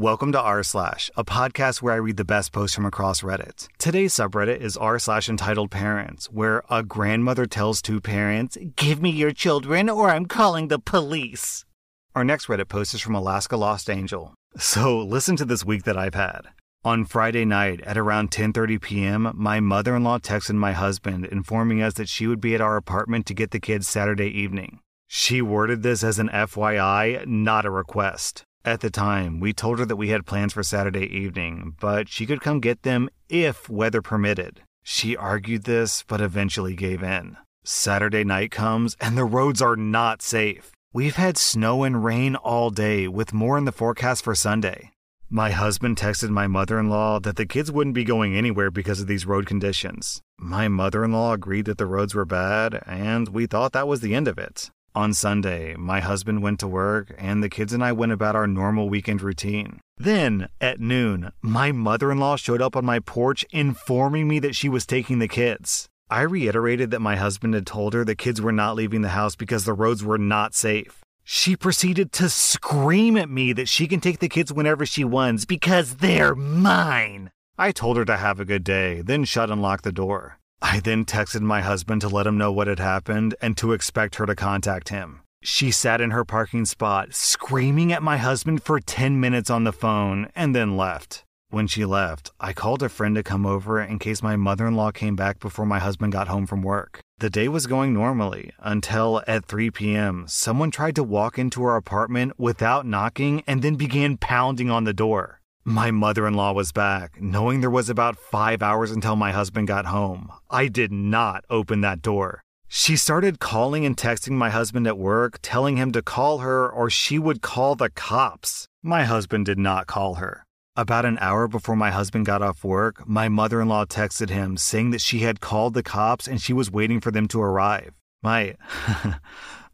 Welcome to r slash, a podcast where I read the best posts from across Reddit. Today's subreddit is r slash entitled parents, where a grandmother tells two parents, "Give me your children, or I'm calling the police." Our next Reddit post is from Alaska Lost Angel. So listen to this week that I've had. On Friday night at around 10:30 p.m., my mother-in-law texted my husband informing us that she would be at our apartment to get the kids Saturday evening. She worded this as an FYI, not a request. At the time, we told her that we had plans for Saturday evening, but she could come get them if weather permitted. She argued this, but eventually gave in. Saturday night comes, and the roads are not safe. We've had snow and rain all day, with more in the forecast for Sunday. My husband texted my mother in law that the kids wouldn't be going anywhere because of these road conditions. My mother in law agreed that the roads were bad, and we thought that was the end of it. On Sunday, my husband went to work and the kids and I went about our normal weekend routine. Then, at noon, my mother in law showed up on my porch informing me that she was taking the kids. I reiterated that my husband had told her the kids were not leaving the house because the roads were not safe. She proceeded to scream at me that she can take the kids whenever she wants because they're mine. I told her to have a good day, then shut and locked the door. I then texted my husband to let him know what had happened and to expect her to contact him. She sat in her parking spot, screaming at my husband for 10 minutes on the phone, and then left. When she left, I called a friend to come over in case my mother in law came back before my husband got home from work. The day was going normally until at 3 p.m., someone tried to walk into our apartment without knocking and then began pounding on the door. My mother in law was back, knowing there was about five hours until my husband got home. I did not open that door. She started calling and texting my husband at work, telling him to call her or she would call the cops. My husband did not call her. About an hour before my husband got off work, my mother in law texted him saying that she had called the cops and she was waiting for them to arrive. My.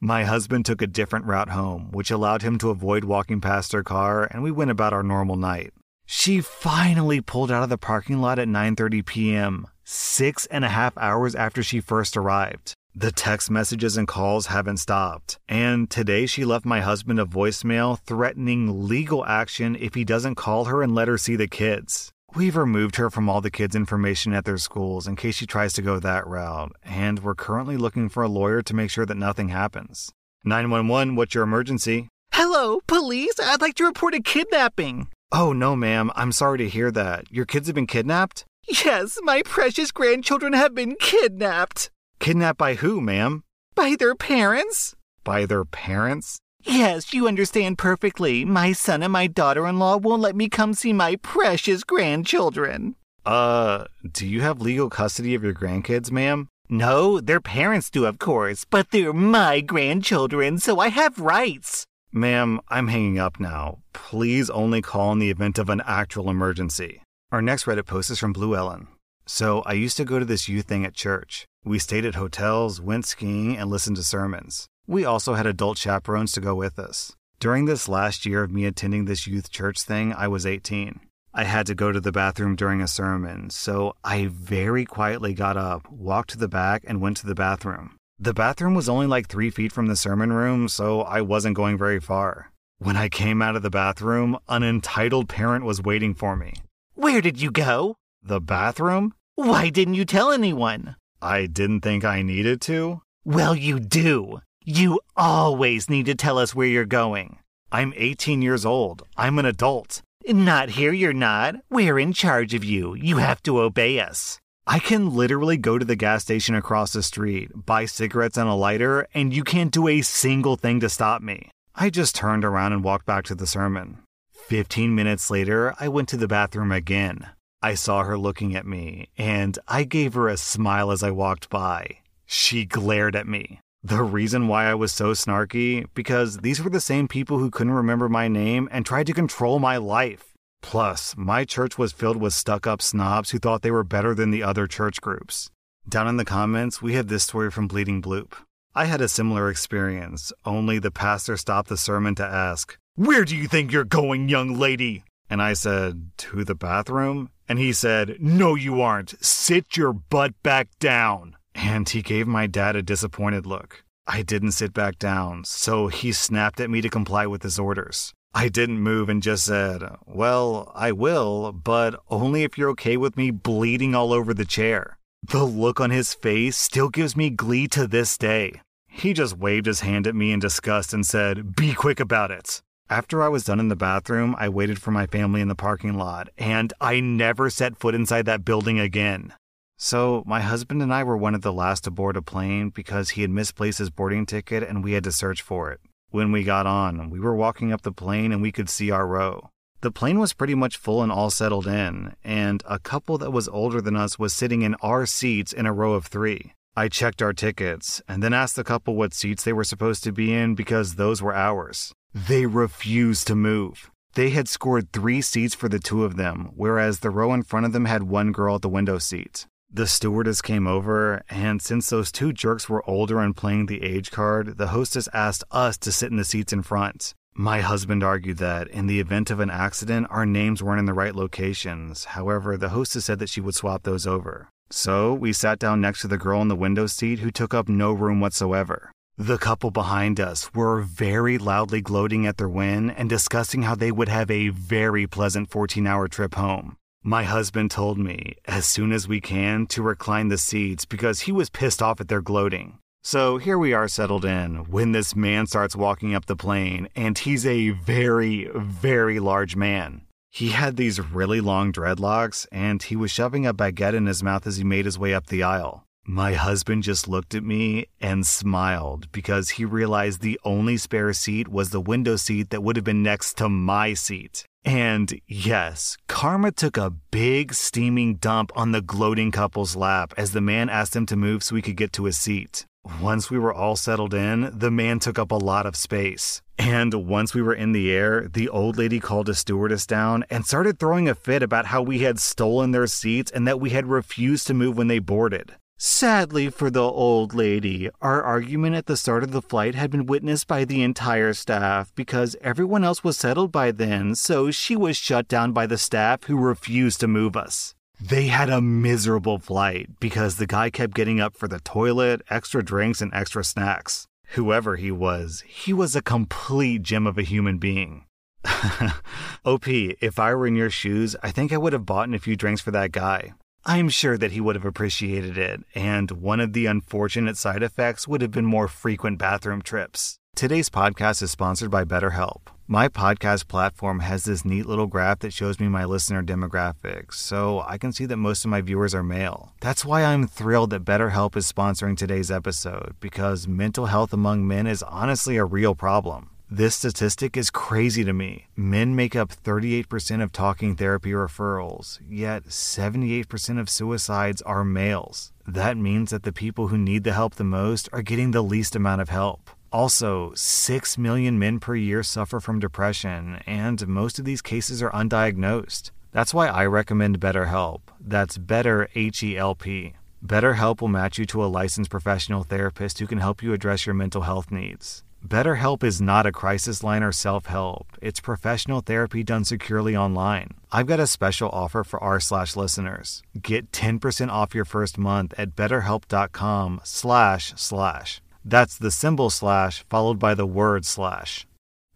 My husband took a different route home, which allowed him to avoid walking past her car, and we went about our normal night. She finally pulled out of the parking lot at 9:30 p.m., six and a half hours after she first arrived. The text messages and calls haven't stopped, and today she left my husband a voicemail threatening legal action if he doesn't call her and let her see the kids. We've removed her from all the kids' information at their schools in case she tries to go that route, and we're currently looking for a lawyer to make sure that nothing happens. 911, what's your emergency? Hello, police. I'd like to report a kidnapping. Oh, no, ma'am. I'm sorry to hear that. Your kids have been kidnapped? Yes, my precious grandchildren have been kidnapped. Kidnapped by who, ma'am? By their parents? By their parents? Yes, you understand perfectly. My son and my daughter in law won't let me come see my precious grandchildren. Uh, do you have legal custody of your grandkids, ma'am? No, their parents do, of course, but they're my grandchildren, so I have rights. Ma'am, I'm hanging up now. Please only call in the event of an actual emergency. Our next Reddit post is from Blue Ellen. So, I used to go to this youth thing at church. We stayed at hotels, went skiing, and listened to sermons. We also had adult chaperones to go with us. During this last year of me attending this youth church thing, I was 18. I had to go to the bathroom during a sermon, so I very quietly got up, walked to the back, and went to the bathroom. The bathroom was only like three feet from the sermon room, so I wasn't going very far. When I came out of the bathroom, an entitled parent was waiting for me. Where did you go? The bathroom? Why didn't you tell anyone? I didn't think I needed to. Well, you do. You always need to tell us where you're going. I'm 18 years old. I'm an adult. Not here, you're not. We're in charge of you. You have to obey us. I can literally go to the gas station across the street, buy cigarettes and a lighter, and you can't do a single thing to stop me. I just turned around and walked back to the sermon. 15 minutes later, I went to the bathroom again. I saw her looking at me, and I gave her a smile as I walked by. She glared at me. The reason why I was so snarky, because these were the same people who couldn't remember my name and tried to control my life. Plus, my church was filled with stuck up snobs who thought they were better than the other church groups. Down in the comments, we have this story from Bleeding Bloop. I had a similar experience, only the pastor stopped the sermon to ask, Where do you think you're going, young lady? And I said, To the bathroom? And he said, No, you aren't. Sit your butt back down. And he gave my dad a disappointed look. I didn't sit back down, so he snapped at me to comply with his orders. I didn't move and just said, Well, I will, but only if you're okay with me bleeding all over the chair. The look on his face still gives me glee to this day. He just waved his hand at me in disgust and said, Be quick about it. After I was done in the bathroom, I waited for my family in the parking lot, and I never set foot inside that building again. So, my husband and I were one of the last to board a plane because he had misplaced his boarding ticket and we had to search for it. When we got on, we were walking up the plane and we could see our row. The plane was pretty much full and all settled in, and a couple that was older than us was sitting in our seats in a row of three. I checked our tickets and then asked the couple what seats they were supposed to be in because those were ours. They refused to move. They had scored three seats for the two of them, whereas the row in front of them had one girl at the window seat. The stewardess came over, and since those two jerks were older and playing the age card, the hostess asked us to sit in the seats in front. My husband argued that in the event of an accident, our names weren't in the right locations. However, the hostess said that she would swap those over. So we sat down next to the girl in the window seat who took up no room whatsoever. The couple behind us were very loudly gloating at their win and discussing how they would have a very pleasant 14 hour trip home. My husband told me, as soon as we can, to recline the seats because he was pissed off at their gloating. So here we are settled in when this man starts walking up the plane, and he's a very, very large man. He had these really long dreadlocks, and he was shoving a baguette in his mouth as he made his way up the aisle. My husband just looked at me and smiled because he realized the only spare seat was the window seat that would have been next to my seat. And yes, Karma took a big steaming dump on the gloating couple's lap as the man asked him to move so he could get to his seat. Once we were all settled in, the man took up a lot of space. And once we were in the air, the old lady called a stewardess down and started throwing a fit about how we had stolen their seats and that we had refused to move when they boarded. Sadly for the old lady, our argument at the start of the flight had been witnessed by the entire staff because everyone else was settled by then, so she was shut down by the staff who refused to move us. They had a miserable flight because the guy kept getting up for the toilet, extra drinks, and extra snacks. Whoever he was, he was a complete gem of a human being. OP, if I were in your shoes, I think I would have bought a few drinks for that guy. I'm sure that he would have appreciated it, and one of the unfortunate side effects would have been more frequent bathroom trips. Today's podcast is sponsored by BetterHelp. My podcast platform has this neat little graph that shows me my listener demographics, so I can see that most of my viewers are male. That's why I'm thrilled that BetterHelp is sponsoring today's episode, because mental health among men is honestly a real problem. This statistic is crazy to me. Men make up 38% of talking therapy referrals, yet 78% of suicides are males. That means that the people who need the help the most are getting the least amount of help. Also, 6 million men per year suffer from depression, and most of these cases are undiagnosed. That's why I recommend BetterHelp. That's Better H E L P. BetterHelp will match you to a licensed professional therapist who can help you address your mental health needs. BetterHelp is not a crisis line or self help. It's professional therapy done securely online. I've got a special offer for r slash listeners. Get 10% off your first month at betterhelp.com slash slash. That's the symbol slash followed by the word slash.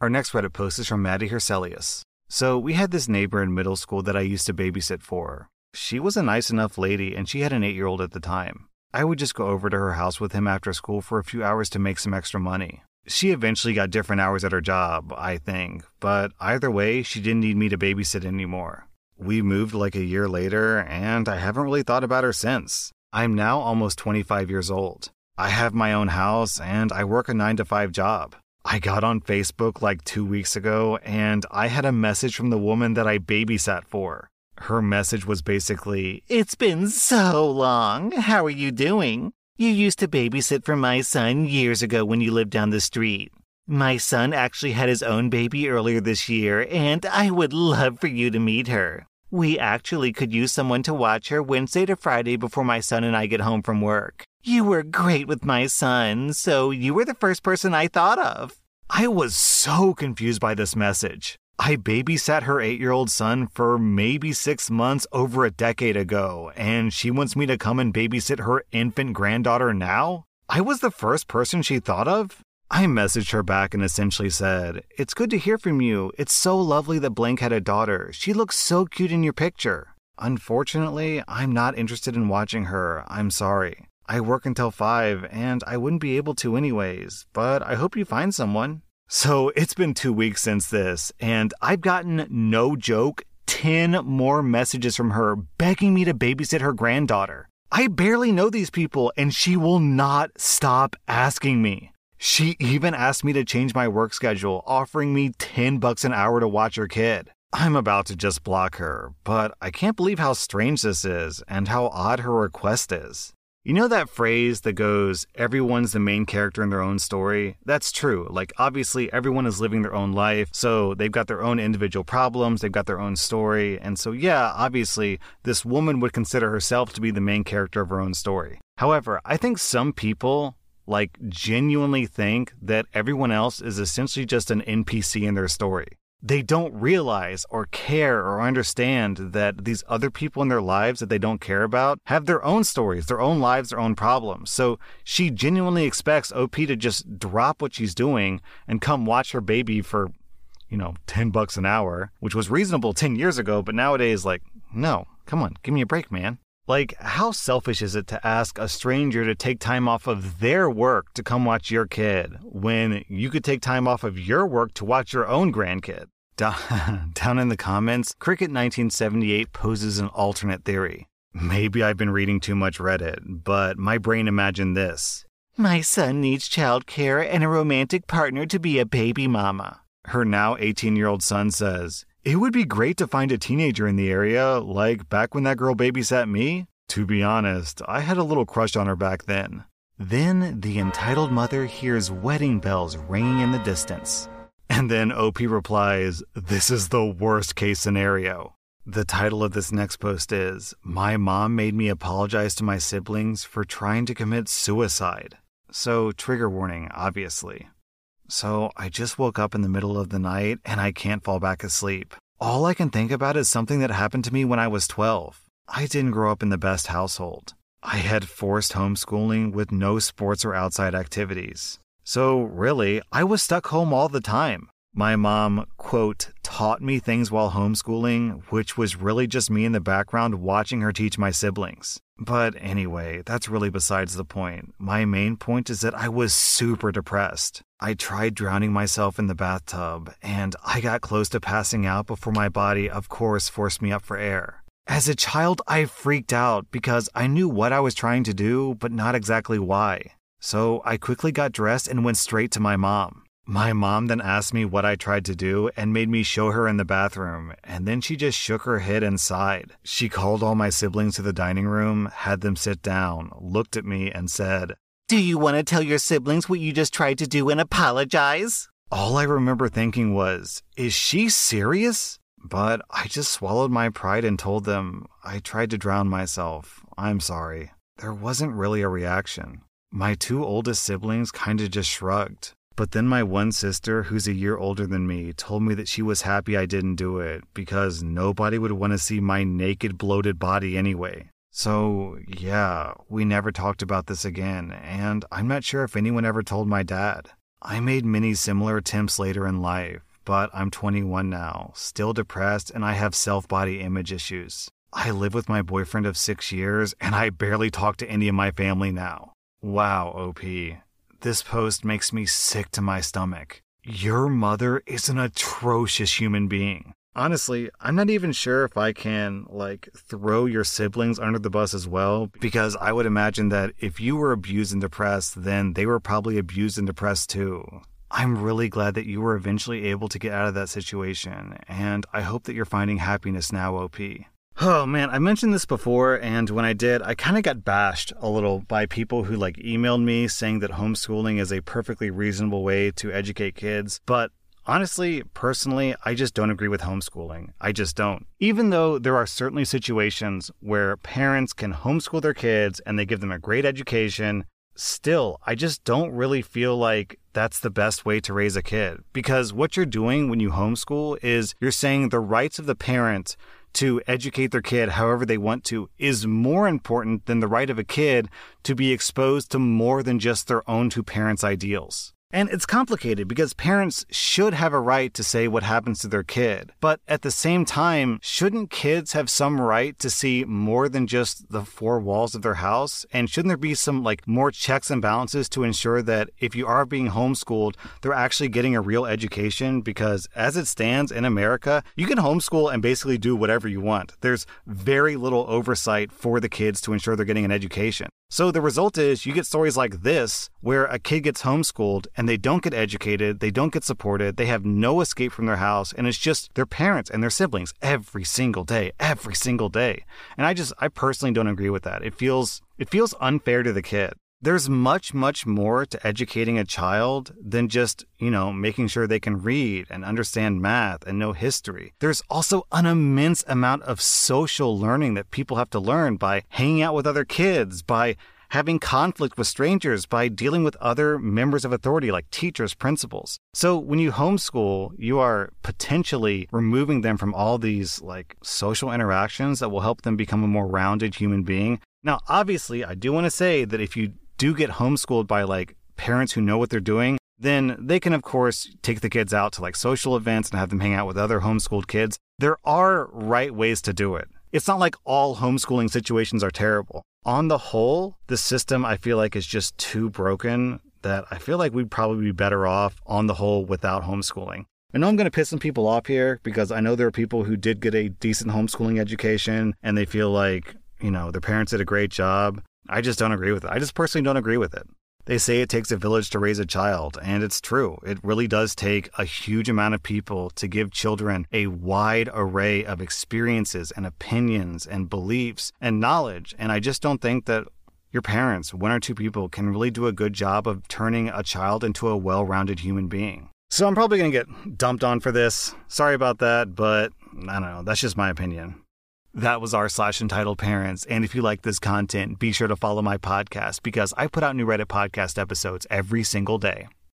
Our next Reddit post is from Maddie Herselius. So we had this neighbor in middle school that I used to babysit for. She was a nice enough lady and she had an eight year old at the time. I would just go over to her house with him after school for a few hours to make some extra money. She eventually got different hours at her job, I think, but either way, she didn't need me to babysit anymore. We moved like a year later, and I haven't really thought about her since. I'm now almost 25 years old. I have my own house, and I work a 9 to 5 job. I got on Facebook like two weeks ago, and I had a message from the woman that I babysat for. Her message was basically, It's been so long. How are you doing? You used to babysit for my son years ago when you lived down the street. My son actually had his own baby earlier this year, and I would love for you to meet her. We actually could use someone to watch her Wednesday to Friday before my son and I get home from work. You were great with my son, so you were the first person I thought of. I was so confused by this message. I babysat her eight year old son for maybe six months over a decade ago, and she wants me to come and babysit her infant granddaughter now? I was the first person she thought of? I messaged her back and essentially said, It's good to hear from you. It's so lovely that Blank had a daughter. She looks so cute in your picture. Unfortunately, I'm not interested in watching her. I'm sorry. I work until 5 and I wouldn't be able to anyways, but I hope you find someone. So it's been two weeks since this, and I've gotten no joke 10 more messages from her begging me to babysit her granddaughter. I barely know these people, and she will not stop asking me. She even asked me to change my work schedule, offering me 10 bucks an hour to watch her kid. I'm about to just block her, but I can't believe how strange this is and how odd her request is. You know that phrase that goes, everyone's the main character in their own story? That's true. Like, obviously, everyone is living their own life, so they've got their own individual problems, they've got their own story. And so, yeah, obviously, this woman would consider herself to be the main character of her own story. However, I think some people, like, genuinely think that everyone else is essentially just an NPC in their story they don't realize or care or understand that these other people in their lives that they don't care about have their own stories, their own lives, their own problems. So she genuinely expects OP to just drop what she's doing and come watch her baby for, you know, 10 bucks an hour, which was reasonable 10 years ago, but nowadays, like, no, come on, give me a break, man. Like, how selfish is it to ask a stranger to take time off of their work to come watch your kid when you could take time off of your work to watch your own grandkid? Down in the comments, Cricket1978 poses an alternate theory. Maybe I've been reading too much Reddit, but my brain imagined this. My son needs childcare and a romantic partner to be a baby mama. Her now 18 year old son says, it would be great to find a teenager in the area, like back when that girl babysat me. To be honest, I had a little crush on her back then. Then the entitled mother hears wedding bells ringing in the distance. And then OP replies, This is the worst case scenario. The title of this next post is My Mom Made Me Apologize to My Siblings for Trying to Commit Suicide. So, trigger warning, obviously. So I just woke up in the middle of the night and I can't fall back asleep. All I can think about is something that happened to me when I was 12. I didn't grow up in the best household. I had forced homeschooling with no sports or outside activities. So, really, I was stuck home all the time. My mom, quote, taught me things while homeschooling, which was really just me in the background watching her teach my siblings. But anyway, that's really besides the point. My main point is that I was super depressed. I tried drowning myself in the bathtub, and I got close to passing out before my body, of course, forced me up for air. As a child, I freaked out because I knew what I was trying to do, but not exactly why. So I quickly got dressed and went straight to my mom. My mom then asked me what I tried to do and made me show her in the bathroom, and then she just shook her head and sighed. She called all my siblings to the dining room, had them sit down, looked at me, and said, Do you want to tell your siblings what you just tried to do and apologize? All I remember thinking was, Is she serious? But I just swallowed my pride and told them, I tried to drown myself. I'm sorry. There wasn't really a reaction. My two oldest siblings kinda just shrugged. But then my one sister, who's a year older than me, told me that she was happy I didn't do it because nobody would want to see my naked, bloated body anyway. So, yeah, we never talked about this again, and I'm not sure if anyone ever told my dad. I made many similar attempts later in life, but I'm 21 now, still depressed, and I have self body image issues. I live with my boyfriend of six years, and I barely talk to any of my family now. Wow, OP. This post makes me sick to my stomach. Your mother is an atrocious human being. Honestly, I'm not even sure if I can, like, throw your siblings under the bus as well, because I would imagine that if you were abused and depressed, then they were probably abused and depressed too. I'm really glad that you were eventually able to get out of that situation, and I hope that you're finding happiness now, OP. Oh man, I mentioned this before, and when I did, I kind of got bashed a little by people who like emailed me saying that homeschooling is a perfectly reasonable way to educate kids. But honestly, personally, I just don't agree with homeschooling. I just don't. Even though there are certainly situations where parents can homeschool their kids and they give them a great education, still, I just don't really feel like that's the best way to raise a kid. Because what you're doing when you homeschool is you're saying the rights of the parent to educate their kid however they want to is more important than the right of a kid to be exposed to more than just their own two parents' ideals. And it's complicated because parents should have a right to say what happens to their kid. But at the same time, shouldn't kids have some right to see more than just the four walls of their house? And shouldn't there be some like more checks and balances to ensure that if you are being homeschooled, they're actually getting a real education? Because as it stands in America, you can homeschool and basically do whatever you want. There's very little oversight for the kids to ensure they're getting an education. So the result is you get stories like this where a kid gets homeschooled and they don't get educated, they don't get supported, they have no escape from their house, and it's just their parents and their siblings every single day, every single day. And I just I personally don't agree with that. It feels it feels unfair to the kid. There's much, much more to educating a child than just, you know, making sure they can read and understand math and know history. There's also an immense amount of social learning that people have to learn by hanging out with other kids, by having conflict with strangers, by dealing with other members of authority like teachers, principals. So when you homeschool, you are potentially removing them from all these like social interactions that will help them become a more rounded human being. Now, obviously, I do want to say that if you do get homeschooled by like parents who know what they're doing, then they can, of course, take the kids out to like social events and have them hang out with other homeschooled kids. There are right ways to do it. It's not like all homeschooling situations are terrible. On the whole, the system I feel like is just too broken that I feel like we'd probably be better off on the whole without homeschooling. I know I'm going to piss some people off here because I know there are people who did get a decent homeschooling education and they feel like, you know, their parents did a great job. I just don't agree with it. I just personally don't agree with it. They say it takes a village to raise a child, and it's true. It really does take a huge amount of people to give children a wide array of experiences and opinions and beliefs and knowledge. And I just don't think that your parents, one or two people, can really do a good job of turning a child into a well rounded human being. So I'm probably going to get dumped on for this. Sorry about that, but I don't know. That's just my opinion. That was r slash entitled parents. And if you like this content, be sure to follow my podcast because I put out new Reddit podcast episodes every single day.